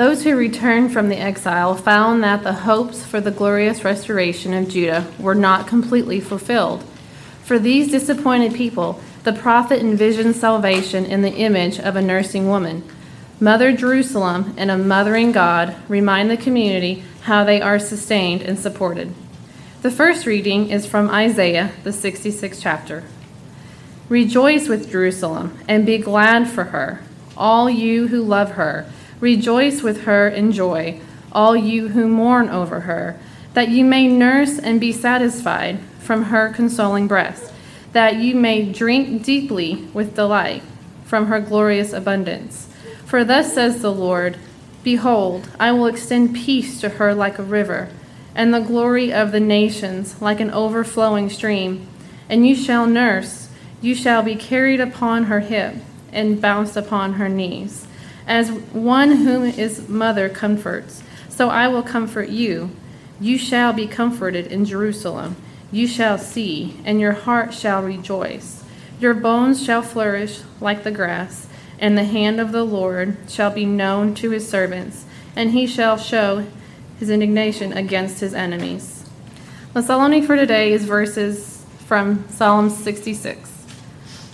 Those who returned from the exile found that the hopes for the glorious restoration of Judah were not completely fulfilled. For these disappointed people, the prophet envisioned salvation in the image of a nursing woman. Mother Jerusalem and a mothering God remind the community how they are sustained and supported. The first reading is from Isaiah, the 66th chapter. Rejoice with Jerusalem and be glad for her, all you who love her. Rejoice with her in joy, all you who mourn over her, that you may nurse and be satisfied from her consoling breast, that you may drink deeply with delight from her glorious abundance. For thus says the Lord Behold, I will extend peace to her like a river and the glory of the nations like an overflowing stream. And you shall nurse, you shall be carried upon her hip, and bounced upon her knees. As one whom his mother comforts, so I will comfort you. You shall be comforted in Jerusalem. You shall see, and your heart shall rejoice. Your bones shall flourish like the grass, and the hand of the Lord shall be known to his servants, and he shall show his indignation against his enemies. The Psalmody for today is verses from Psalm 66.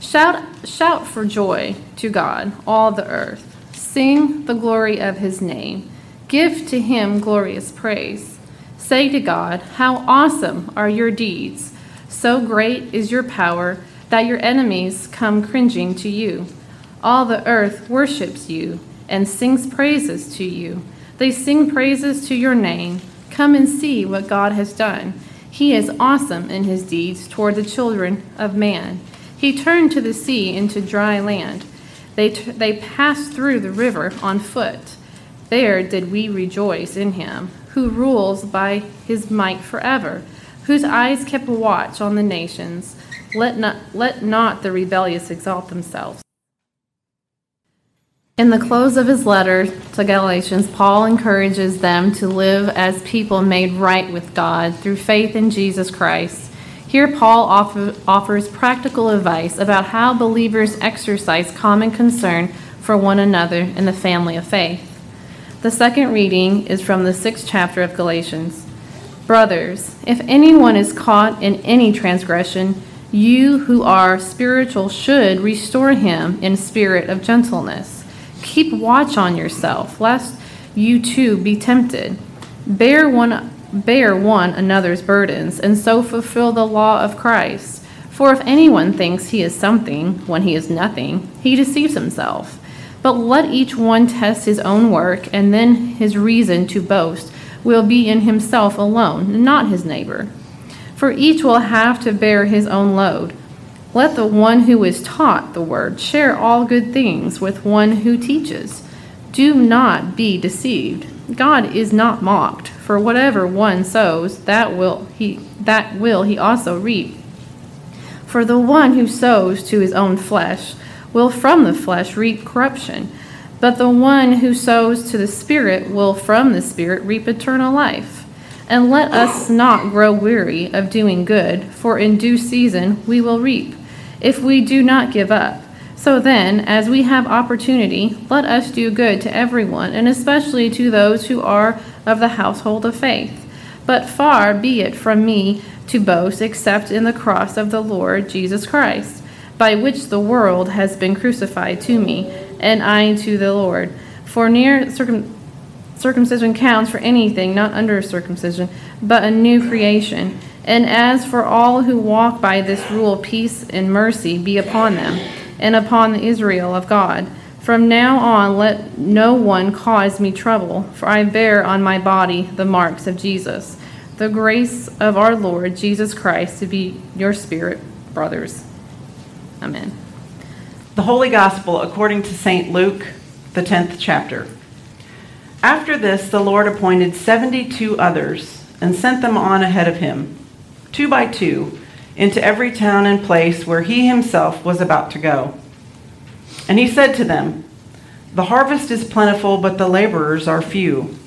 Shout, shout for joy to God, all the earth. Sing the glory of his name. Give to him glorious praise. Say to God, How awesome are your deeds! So great is your power that your enemies come cringing to you. All the earth worships you and sings praises to you. They sing praises to your name. Come and see what God has done. He is awesome in his deeds toward the children of man. He turned to the sea into dry land. They, they passed through the river on foot. There did we rejoice in him, who rules by his might forever, whose eyes kept a watch on the nations. Let not, let not the rebellious exalt themselves. In the close of his letter to Galatians, Paul encourages them to live as people made right with God through faith in Jesus Christ. Here, Paul offer, offers practical advice about how believers exercise common concern for one another in the family of faith. The second reading is from the sixth chapter of Galatians. Brothers, if anyone is caught in any transgression, you who are spiritual should restore him in spirit of gentleness. Keep watch on yourself, lest you too be tempted. Bear one, bear one another's burdens, and so fulfill the law of Christ. For if anyone thinks he is something when he is nothing, he deceives himself. But let each one test his own work, and then his reason to boast will be in himself alone, not his neighbor. For each will have to bear his own load. Let the one who is taught the word share all good things with one who teaches. Do not be deceived. God is not mocked, for whatever one sows, that will he that will he also reap. For the one who sows to his own flesh will from the flesh reap corruption, but the one who sows to the Spirit will from the Spirit reap eternal life. And let us not grow weary of doing good, for in due season we will reap if we do not give up. So then, as we have opportunity, let us do good to everyone, and especially to those who are of the household of faith. But far be it from me to boast except in the cross of the Lord Jesus Christ, by which the world has been crucified to me, and I to the Lord. For near circum- circumcision counts for anything not under circumcision, but a new creation. And as for all who walk by this rule, peace and mercy be upon them and upon the Israel of God. From now on, let no one cause me trouble, for I bear on my body the marks of Jesus. The grace of our Lord Jesus Christ to be your spirit, brothers. Amen. The Holy Gospel according to St. Luke, the 10th chapter. After this, the Lord appointed 72 others and sent them on ahead of him two by two, into every town and place where he himself was about to go. And he said to them, The harvest is plentiful, but the laborers are few.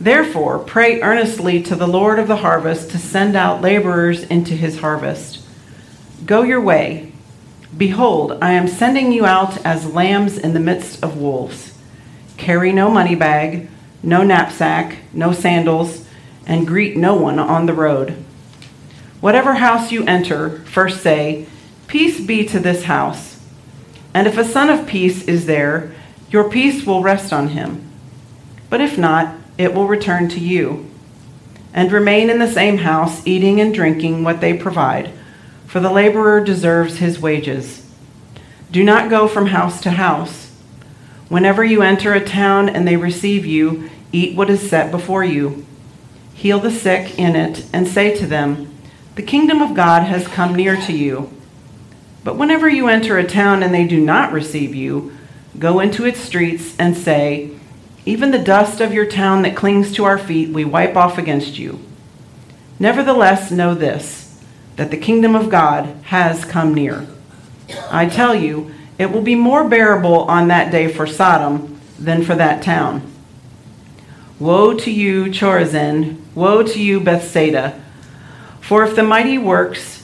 Therefore, pray earnestly to the Lord of the harvest to send out laborers into his harvest. Go your way. Behold, I am sending you out as lambs in the midst of wolves. Carry no money bag, no knapsack, no sandals, and greet no one on the road. Whatever house you enter, first say, Peace be to this house. And if a son of peace is there, your peace will rest on him. But if not, it will return to you. And remain in the same house, eating and drinking what they provide, for the laborer deserves his wages. Do not go from house to house. Whenever you enter a town and they receive you, eat what is set before you. Heal the sick in it, and say to them, The kingdom of God has come near to you. But whenever you enter a town and they do not receive you, go into its streets and say, Even the dust of your town that clings to our feet we wipe off against you. Nevertheless, know this, that the kingdom of God has come near. I tell you, it will be more bearable on that day for Sodom than for that town. Woe to you, Chorazin! Woe to you, Bethsaida! For if the mighty works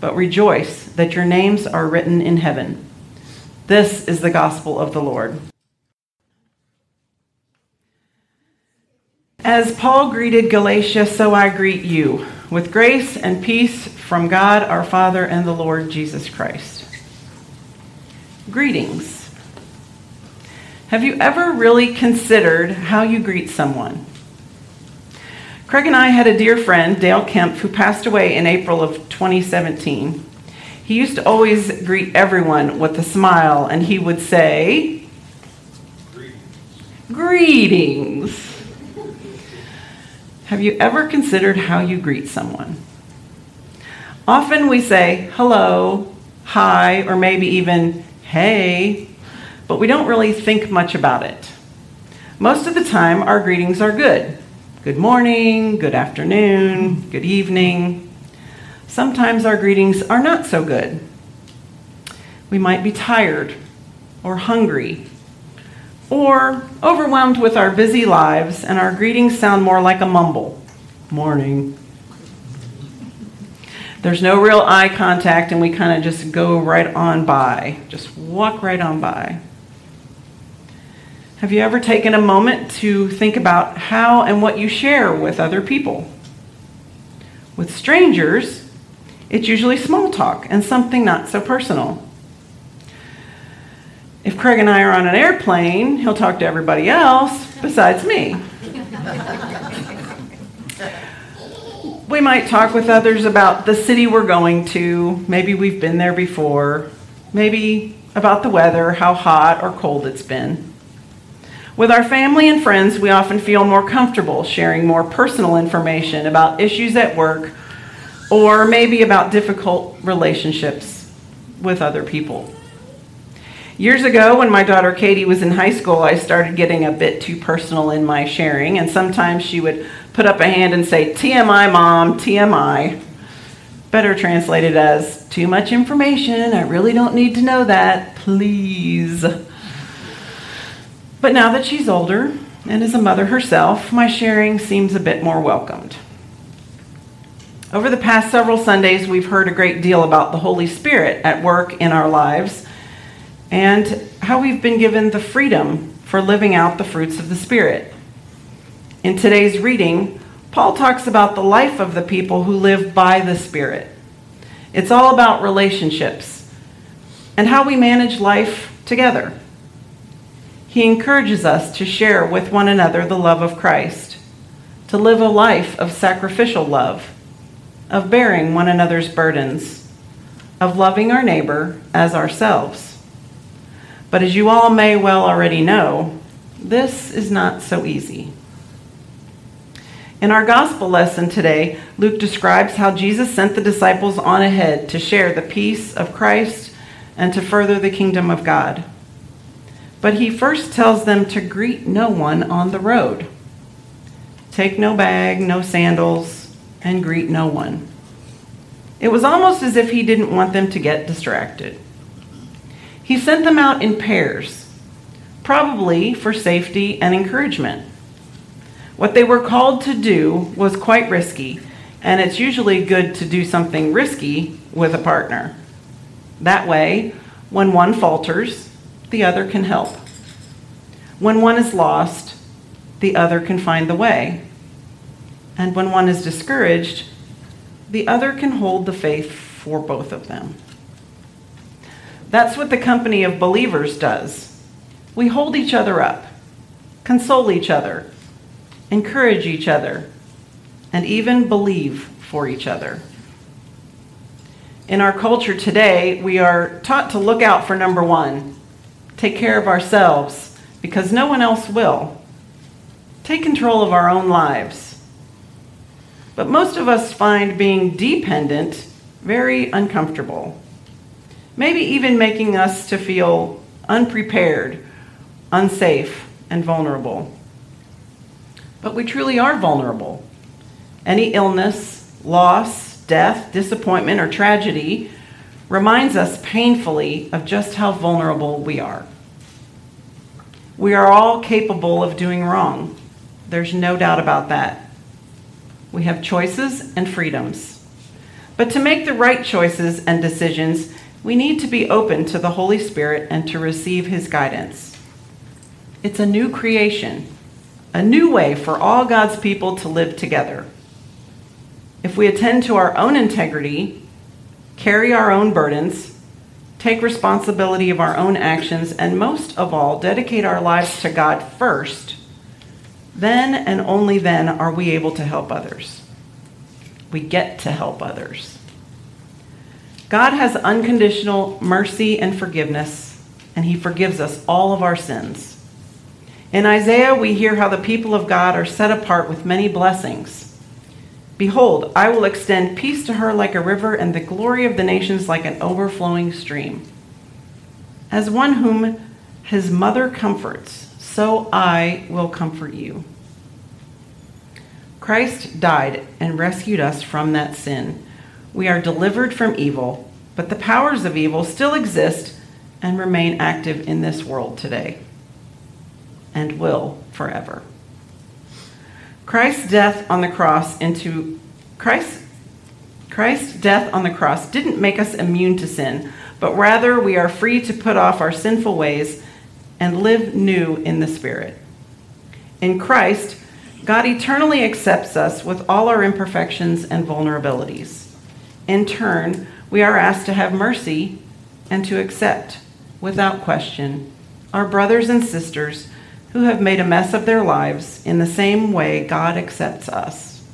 but rejoice that your names are written in heaven. This is the gospel of the Lord. As Paul greeted Galatia, so I greet you, with grace and peace from God our Father and the Lord Jesus Christ. Greetings. Have you ever really considered how you greet someone? Craig and I had a dear friend, Dale Kemp, who passed away in April of 2017. He used to always greet everyone with a smile, and he would say, Greetings. Greetings. Have you ever considered how you greet someone? Often we say hello, hi, or maybe even hey, but we don't really think much about it. Most of the time, our greetings are good good morning, good afternoon, good evening. Sometimes our greetings are not so good. We might be tired or hungry or overwhelmed with our busy lives, and our greetings sound more like a mumble morning. There's no real eye contact, and we kind of just go right on by, just walk right on by. Have you ever taken a moment to think about how and what you share with other people? With strangers, it's usually small talk and something not so personal. If Craig and I are on an airplane, he'll talk to everybody else besides me. we might talk with others about the city we're going to. Maybe we've been there before. Maybe about the weather, how hot or cold it's been. With our family and friends, we often feel more comfortable sharing more personal information about issues at work or maybe about difficult relationships with other people. Years ago, when my daughter Katie was in high school, I started getting a bit too personal in my sharing, and sometimes she would put up a hand and say, TMI, mom, TMI. Better translated as, too much information, I really don't need to know that, please. But now that she's older and is a mother herself, my sharing seems a bit more welcomed. Over the past several Sundays, we've heard a great deal about the Holy Spirit at work in our lives and how we've been given the freedom for living out the fruits of the Spirit. In today's reading, Paul talks about the life of the people who live by the Spirit. It's all about relationships and how we manage life together he encourages us to share with one another the love of Christ, to live a life of sacrificial love, of bearing one another's burdens, of loving our neighbor as ourselves. But as you all may well already know, this is not so easy. In our gospel lesson today, Luke describes how Jesus sent the disciples on ahead to share the peace of Christ and to further the kingdom of God. But he first tells them to greet no one on the road. Take no bag, no sandals, and greet no one. It was almost as if he didn't want them to get distracted. He sent them out in pairs, probably for safety and encouragement. What they were called to do was quite risky, and it's usually good to do something risky with a partner. That way, when one falters, the other can help. When one is lost, the other can find the way. And when one is discouraged, the other can hold the faith for both of them. That's what the company of believers does. We hold each other up, console each other, encourage each other, and even believe for each other. In our culture today, we are taught to look out for number one, take care of ourselves, because no one else will. Take control of our own lives. But most of us find being dependent very uncomfortable, maybe even making us to feel unprepared, unsafe, and vulnerable but we truly are vulnerable. Any illness, loss, death, disappointment, or tragedy reminds us painfully of just how vulnerable we are. We are all capable of doing wrong. There's no doubt about that. We have choices and freedoms. But to make the right choices and decisions, we need to be open to the Holy Spirit and to receive His guidance. It's a new creation a new way for all God's people to live together. If we attend to our own integrity, carry our own burdens, take responsibility of our own actions, and most of all, dedicate our lives to God first, then and only then are we able to help others. We get to help others. God has unconditional mercy and forgiveness, and He forgives us all of our sins. In Isaiah, we hear how the people of God are set apart with many blessings. Behold, I will extend peace to her like a river, and the glory of the nations like an overflowing stream. As one whom his mother comforts, so I will comfort you. Christ died and rescued us from that sin. We are delivered from evil, but the powers of evil still exist and remain active in this world today and will forever. Christ's death on the cross into Christ Christ's death on the cross didn't make us immune to sin, but rather we are free to put off our sinful ways and live new in the Spirit. In Christ, God eternally accepts us with all our imperfections and vulnerabilities. In turn, we are asked to have mercy and to accept, without question, our brothers and sisters who have made a mess of their lives in the same way God accepts us.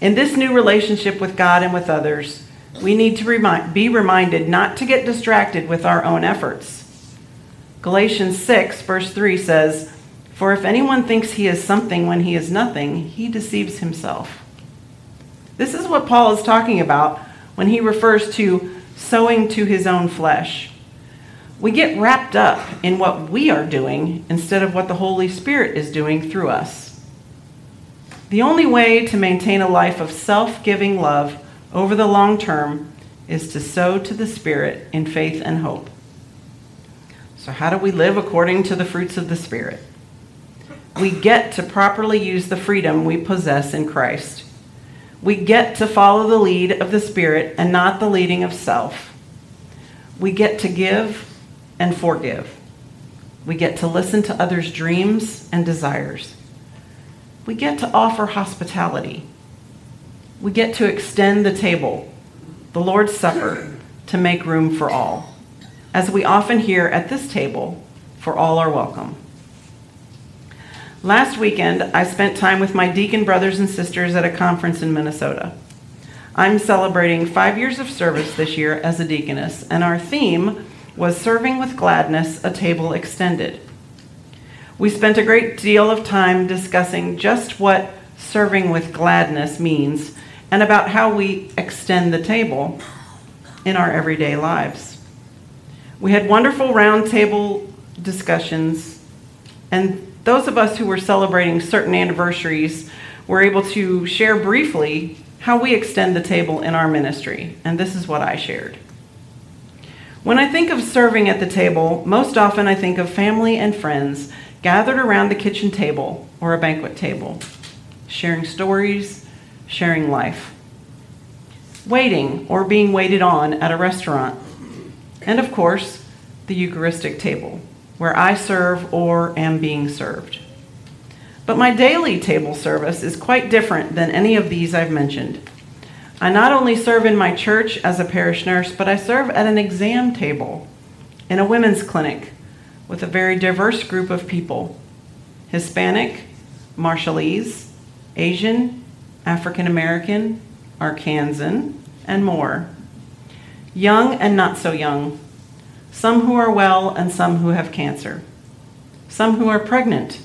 In this new relationship with God and with others, we need to remind, be reminded not to get distracted with our own efforts. Galatians 6, verse 3 says, For if anyone thinks he is something when he is nothing, he deceives himself. This is what Paul is talking about when he refers to sowing to his own flesh we get wrapped up in what we are doing instead of what the Holy Spirit is doing through us. The only way to maintain a life of self giving love over the long term is to sow to the Spirit in faith and hope. So, how do we live according to the fruits of the Spirit? We get to properly use the freedom we possess in Christ. We get to follow the lead of the Spirit and not the leading of self. We get to give and forgive. We get to listen to others' dreams and desires. We get to offer hospitality. We get to extend the table, the Lord's Supper, to make room for all. As we often hear at this table, for all are welcome. Last weekend, I spent time with my deacon brothers and sisters at a conference in Minnesota. I'm celebrating five years of service this year as a deaconess, and our theme was Serving with Gladness, a Table Extended. We spent a great deal of time discussing just what serving with gladness means and about how we extend the table in our everyday lives. We had wonderful roundtable discussions, and those of us who were celebrating certain anniversaries were able to share briefly how we extend the table in our ministry, and this is what I shared. When I think of serving at the table, most often I think of family and friends gathered around the kitchen table or a banquet table, sharing stories, sharing life. Waiting or being waited on at a restaurant. And of course, the Eucharistic table where I serve or am being served. But my daily table service is quite different than any of these I've mentioned. I not only serve in my church as a parish nurse, but I serve at an exam table in a women's clinic with a very diverse group of people. Hispanic, Marshallese, Asian, African American, Arkansan, and more. Young and not so young, some who are well and some who have cancer, some who are pregnant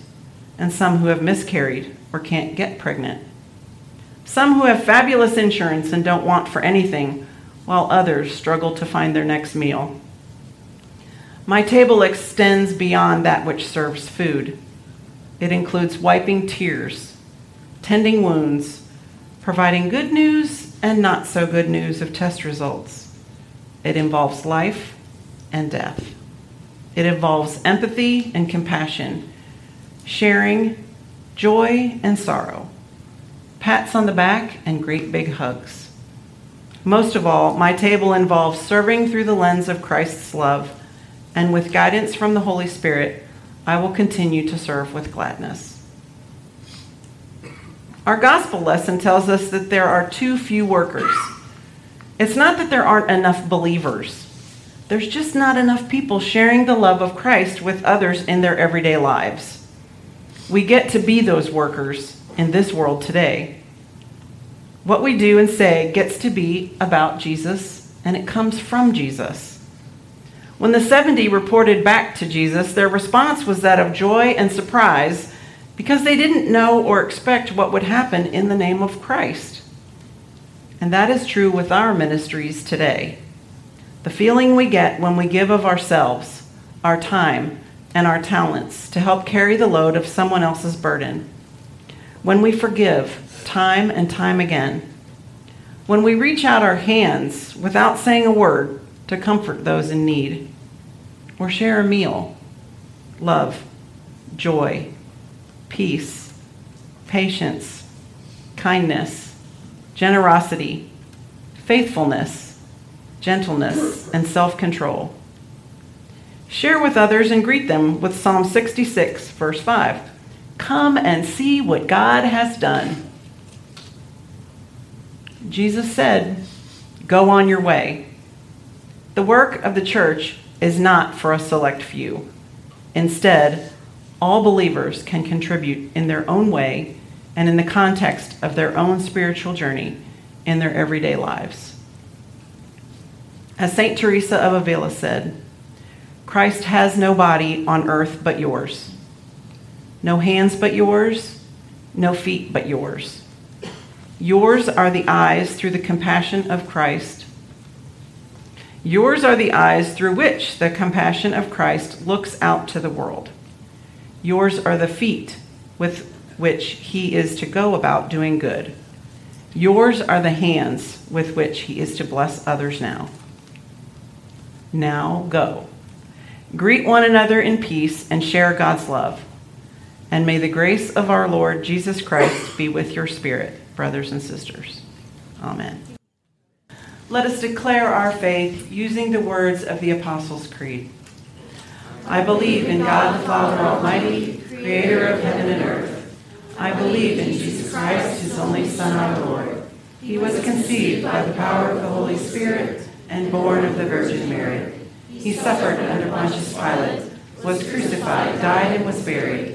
and some who have miscarried or can't get pregnant, some who have fabulous insurance and don't want for anything, while others struggle to find their next meal. My table extends beyond that which serves food. It includes wiping tears, tending wounds, providing good news and not so good news of test results. It involves life and death. It involves empathy and compassion, sharing joy and sorrow, pats on the back, and great big hugs. Most of all, my table involves serving through the lens of Christ's love, and with guidance from the Holy Spirit, I will continue to serve with gladness. Our gospel lesson tells us that there are too few workers. It's not that there aren't enough believers. There's just not enough people sharing the love of Christ with others in their everyday lives. We get to be those workers in this world today. What we do and say gets to be about Jesus, and it comes from Jesus. When the 70 reported back to Jesus, their response was that of joy and surprise because they didn't know or expect what would happen in the name of Christ. And that is true with our ministries today. The feeling we get when we give of ourselves, our time, and our talents to help carry the load of someone else's burden. When we forgive time and time again. When we reach out our hands without saying a word to comfort those in need. Or share a meal. Love, joy, peace, patience, kindness, generosity, faithfulness gentleness, and self control. Share with others and greet them with Psalm 66, verse 5. Come and see what God has done. Jesus said, Go on your way. The work of the church is not for a select few. Instead, all believers can contribute in their own way and in the context of their own spiritual journey in their everyday lives. As St. Teresa of Avila said, Christ has no body on earth but yours, no hands but yours, no feet but yours. Yours are the eyes through the compassion of Christ. Yours are the eyes through which the compassion of Christ looks out to the world. Yours are the feet with which he is to go about doing good. Yours are the hands with which he is to bless others now. Now go. Greet one another in peace and share God's love. And may the grace of our Lord Jesus Christ be with your spirit, brothers and sisters. Amen. Let us declare our faith using the words of the Apostles' Creed. I believe in God the Father Almighty, creator of heaven and earth. I believe in Jesus Christ, his only Son, our Lord. He was conceived by the power of the Holy Spirit and born of the Virgin Mary. He suffered under Pontius Pilate, was crucified, died, and was buried.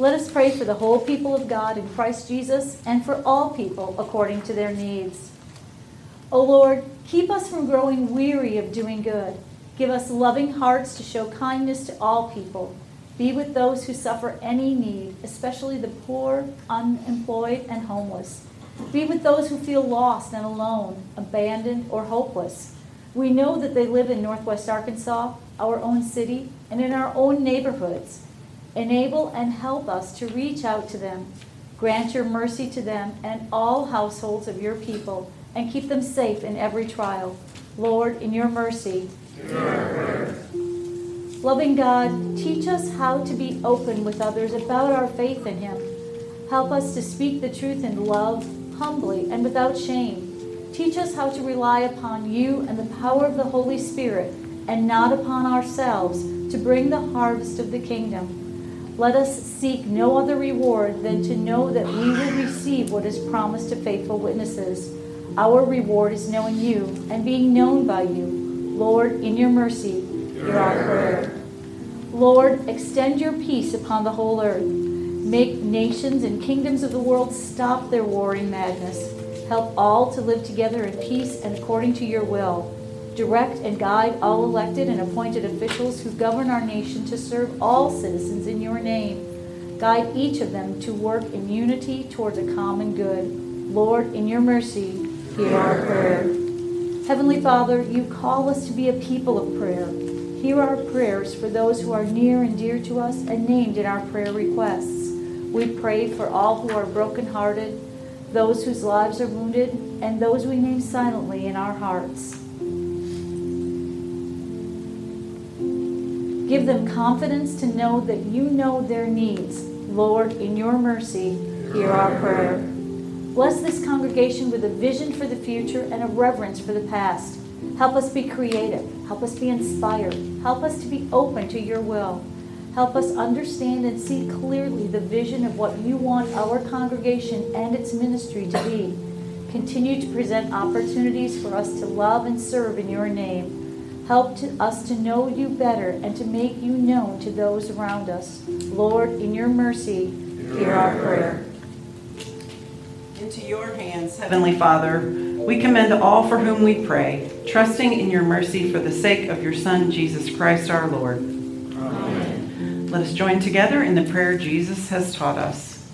Let us pray for the whole people of God in Christ Jesus and for all people according to their needs. O Lord, keep us from growing weary of doing good. Give us loving hearts to show kindness to all people. Be with those who suffer any need, especially the poor, unemployed, and homeless. Be with those who feel lost and alone, abandoned, or hopeless. We know that they live in Northwest Arkansas, our own city, and in our own neighborhoods. Enable and help us to reach out to them. Grant your mercy to them and all households of your people, and keep them safe in every trial. Lord, in your mercy. Loving God, teach us how to be open with others about our faith in Him. Help us to speak the truth in love, humbly, and without shame. Teach us how to rely upon you and the power of the Holy Spirit, and not upon ourselves, to bring the harvest of the kingdom. Let us seek no other reward than to know that we will receive what is promised to faithful witnesses. Our reward is knowing you and being known by you. Lord, in your mercy, hear our prayer. Lord, extend your peace upon the whole earth. Make nations and kingdoms of the world stop their warring madness. Help all to live together in peace and according to your will. Direct and guide all elected and appointed officials who govern our nation to serve all citizens in your name. Guide each of them to work in unity towards a common good. Lord, in your mercy, hear our prayer. Heavenly Father, you call us to be a people of prayer. Hear our prayers for those who are near and dear to us and named in our prayer requests. We pray for all who are brokenhearted, those whose lives are wounded, and those we name silently in our hearts. Give them confidence to know that you know their needs. Lord, in your mercy, hear our prayer. Bless this congregation with a vision for the future and a reverence for the past. Help us be creative. Help us be inspired. Help us to be open to your will. Help us understand and see clearly the vision of what you want our congregation and its ministry to be. Continue to present opportunities for us to love and serve in your name. Help to us to know you better and to make you known to those around us. Lord, in your mercy, hear our prayer. Into your hands, Heavenly Father, we commend all for whom we pray, trusting in your mercy for the sake of your Son, Jesus Christ our Lord. Amen. Let us join together in the prayer Jesus has taught us.